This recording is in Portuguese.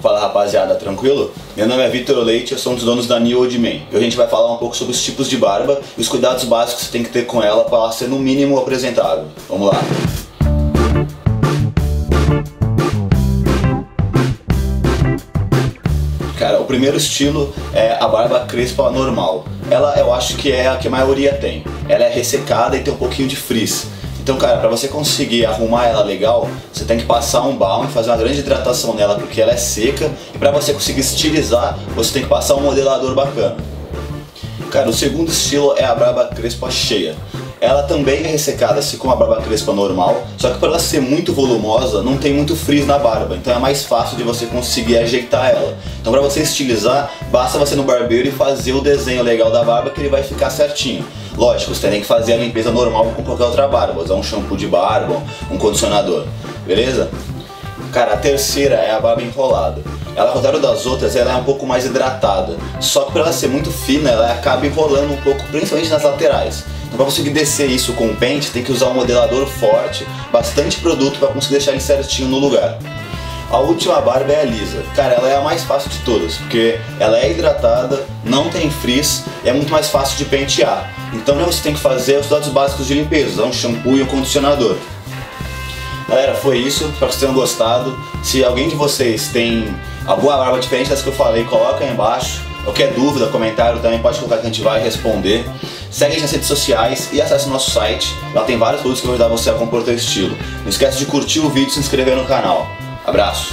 Fala rapaziada, tranquilo? Meu nome é Vitor Leite, eu sou um dos donos da New Old Man. E hoje a gente vai falar um pouco sobre os tipos de barba e os cuidados básicos que você tem que ter com ela para ela ser no mínimo apresentável. Vamos lá! Cara, o primeiro estilo é a barba crespa normal. Ela eu acho que é a que a maioria tem. Ela é ressecada e tem um pouquinho de frizz. Então, cara, para você conseguir arrumar ela legal, você tem que passar um balm, fazer uma grande hidratação nela porque ela é seca. E para você conseguir estilizar, você tem que passar um modelador bacana. Cara, o segundo estilo é a barba crespa cheia. Ela também é ressecada, assim como a barba crespa normal, só que para ela ser muito volumosa, não tem muito frizz na barba, então é mais fácil de você conseguir ajeitar ela. Então para você estilizar, basta você no barbeiro e fazer o desenho legal da barba que ele vai ficar certinho. Lógico, você tem que fazer a limpeza normal com qualquer outra barba, usar um shampoo de barba, um condicionador, beleza? Cara, a terceira é a barba enrolada. Ela, ao contrário das outras, ela é um pouco mais hidratada. Só que por ela ser muito fina, ela acaba enrolando um pouco, principalmente nas laterais. Então para conseguir descer isso com o pente, tem que usar um modelador forte, bastante produto para conseguir deixar ele certinho no lugar. A última barba é a lisa. Cara, ela é a mais fácil de todas, porque ela é hidratada, não tem frizz e é muito mais fácil de pentear. Então o que você tem que fazer é os dados básicos de limpeza, um shampoo e um condicionador. Galera, foi isso, espero que vocês tenham gostado. Se alguém de vocês tem alguma barba diferente das que eu falei, coloca aí embaixo. Qualquer dúvida, comentário também pode colocar que a gente vai responder. Segue a gente nas redes sociais e acesse o nosso site. Lá tem vários produtos que vão ajudar você a compor o seu estilo. Não esquece de curtir o vídeo e se inscrever no canal. Abraço!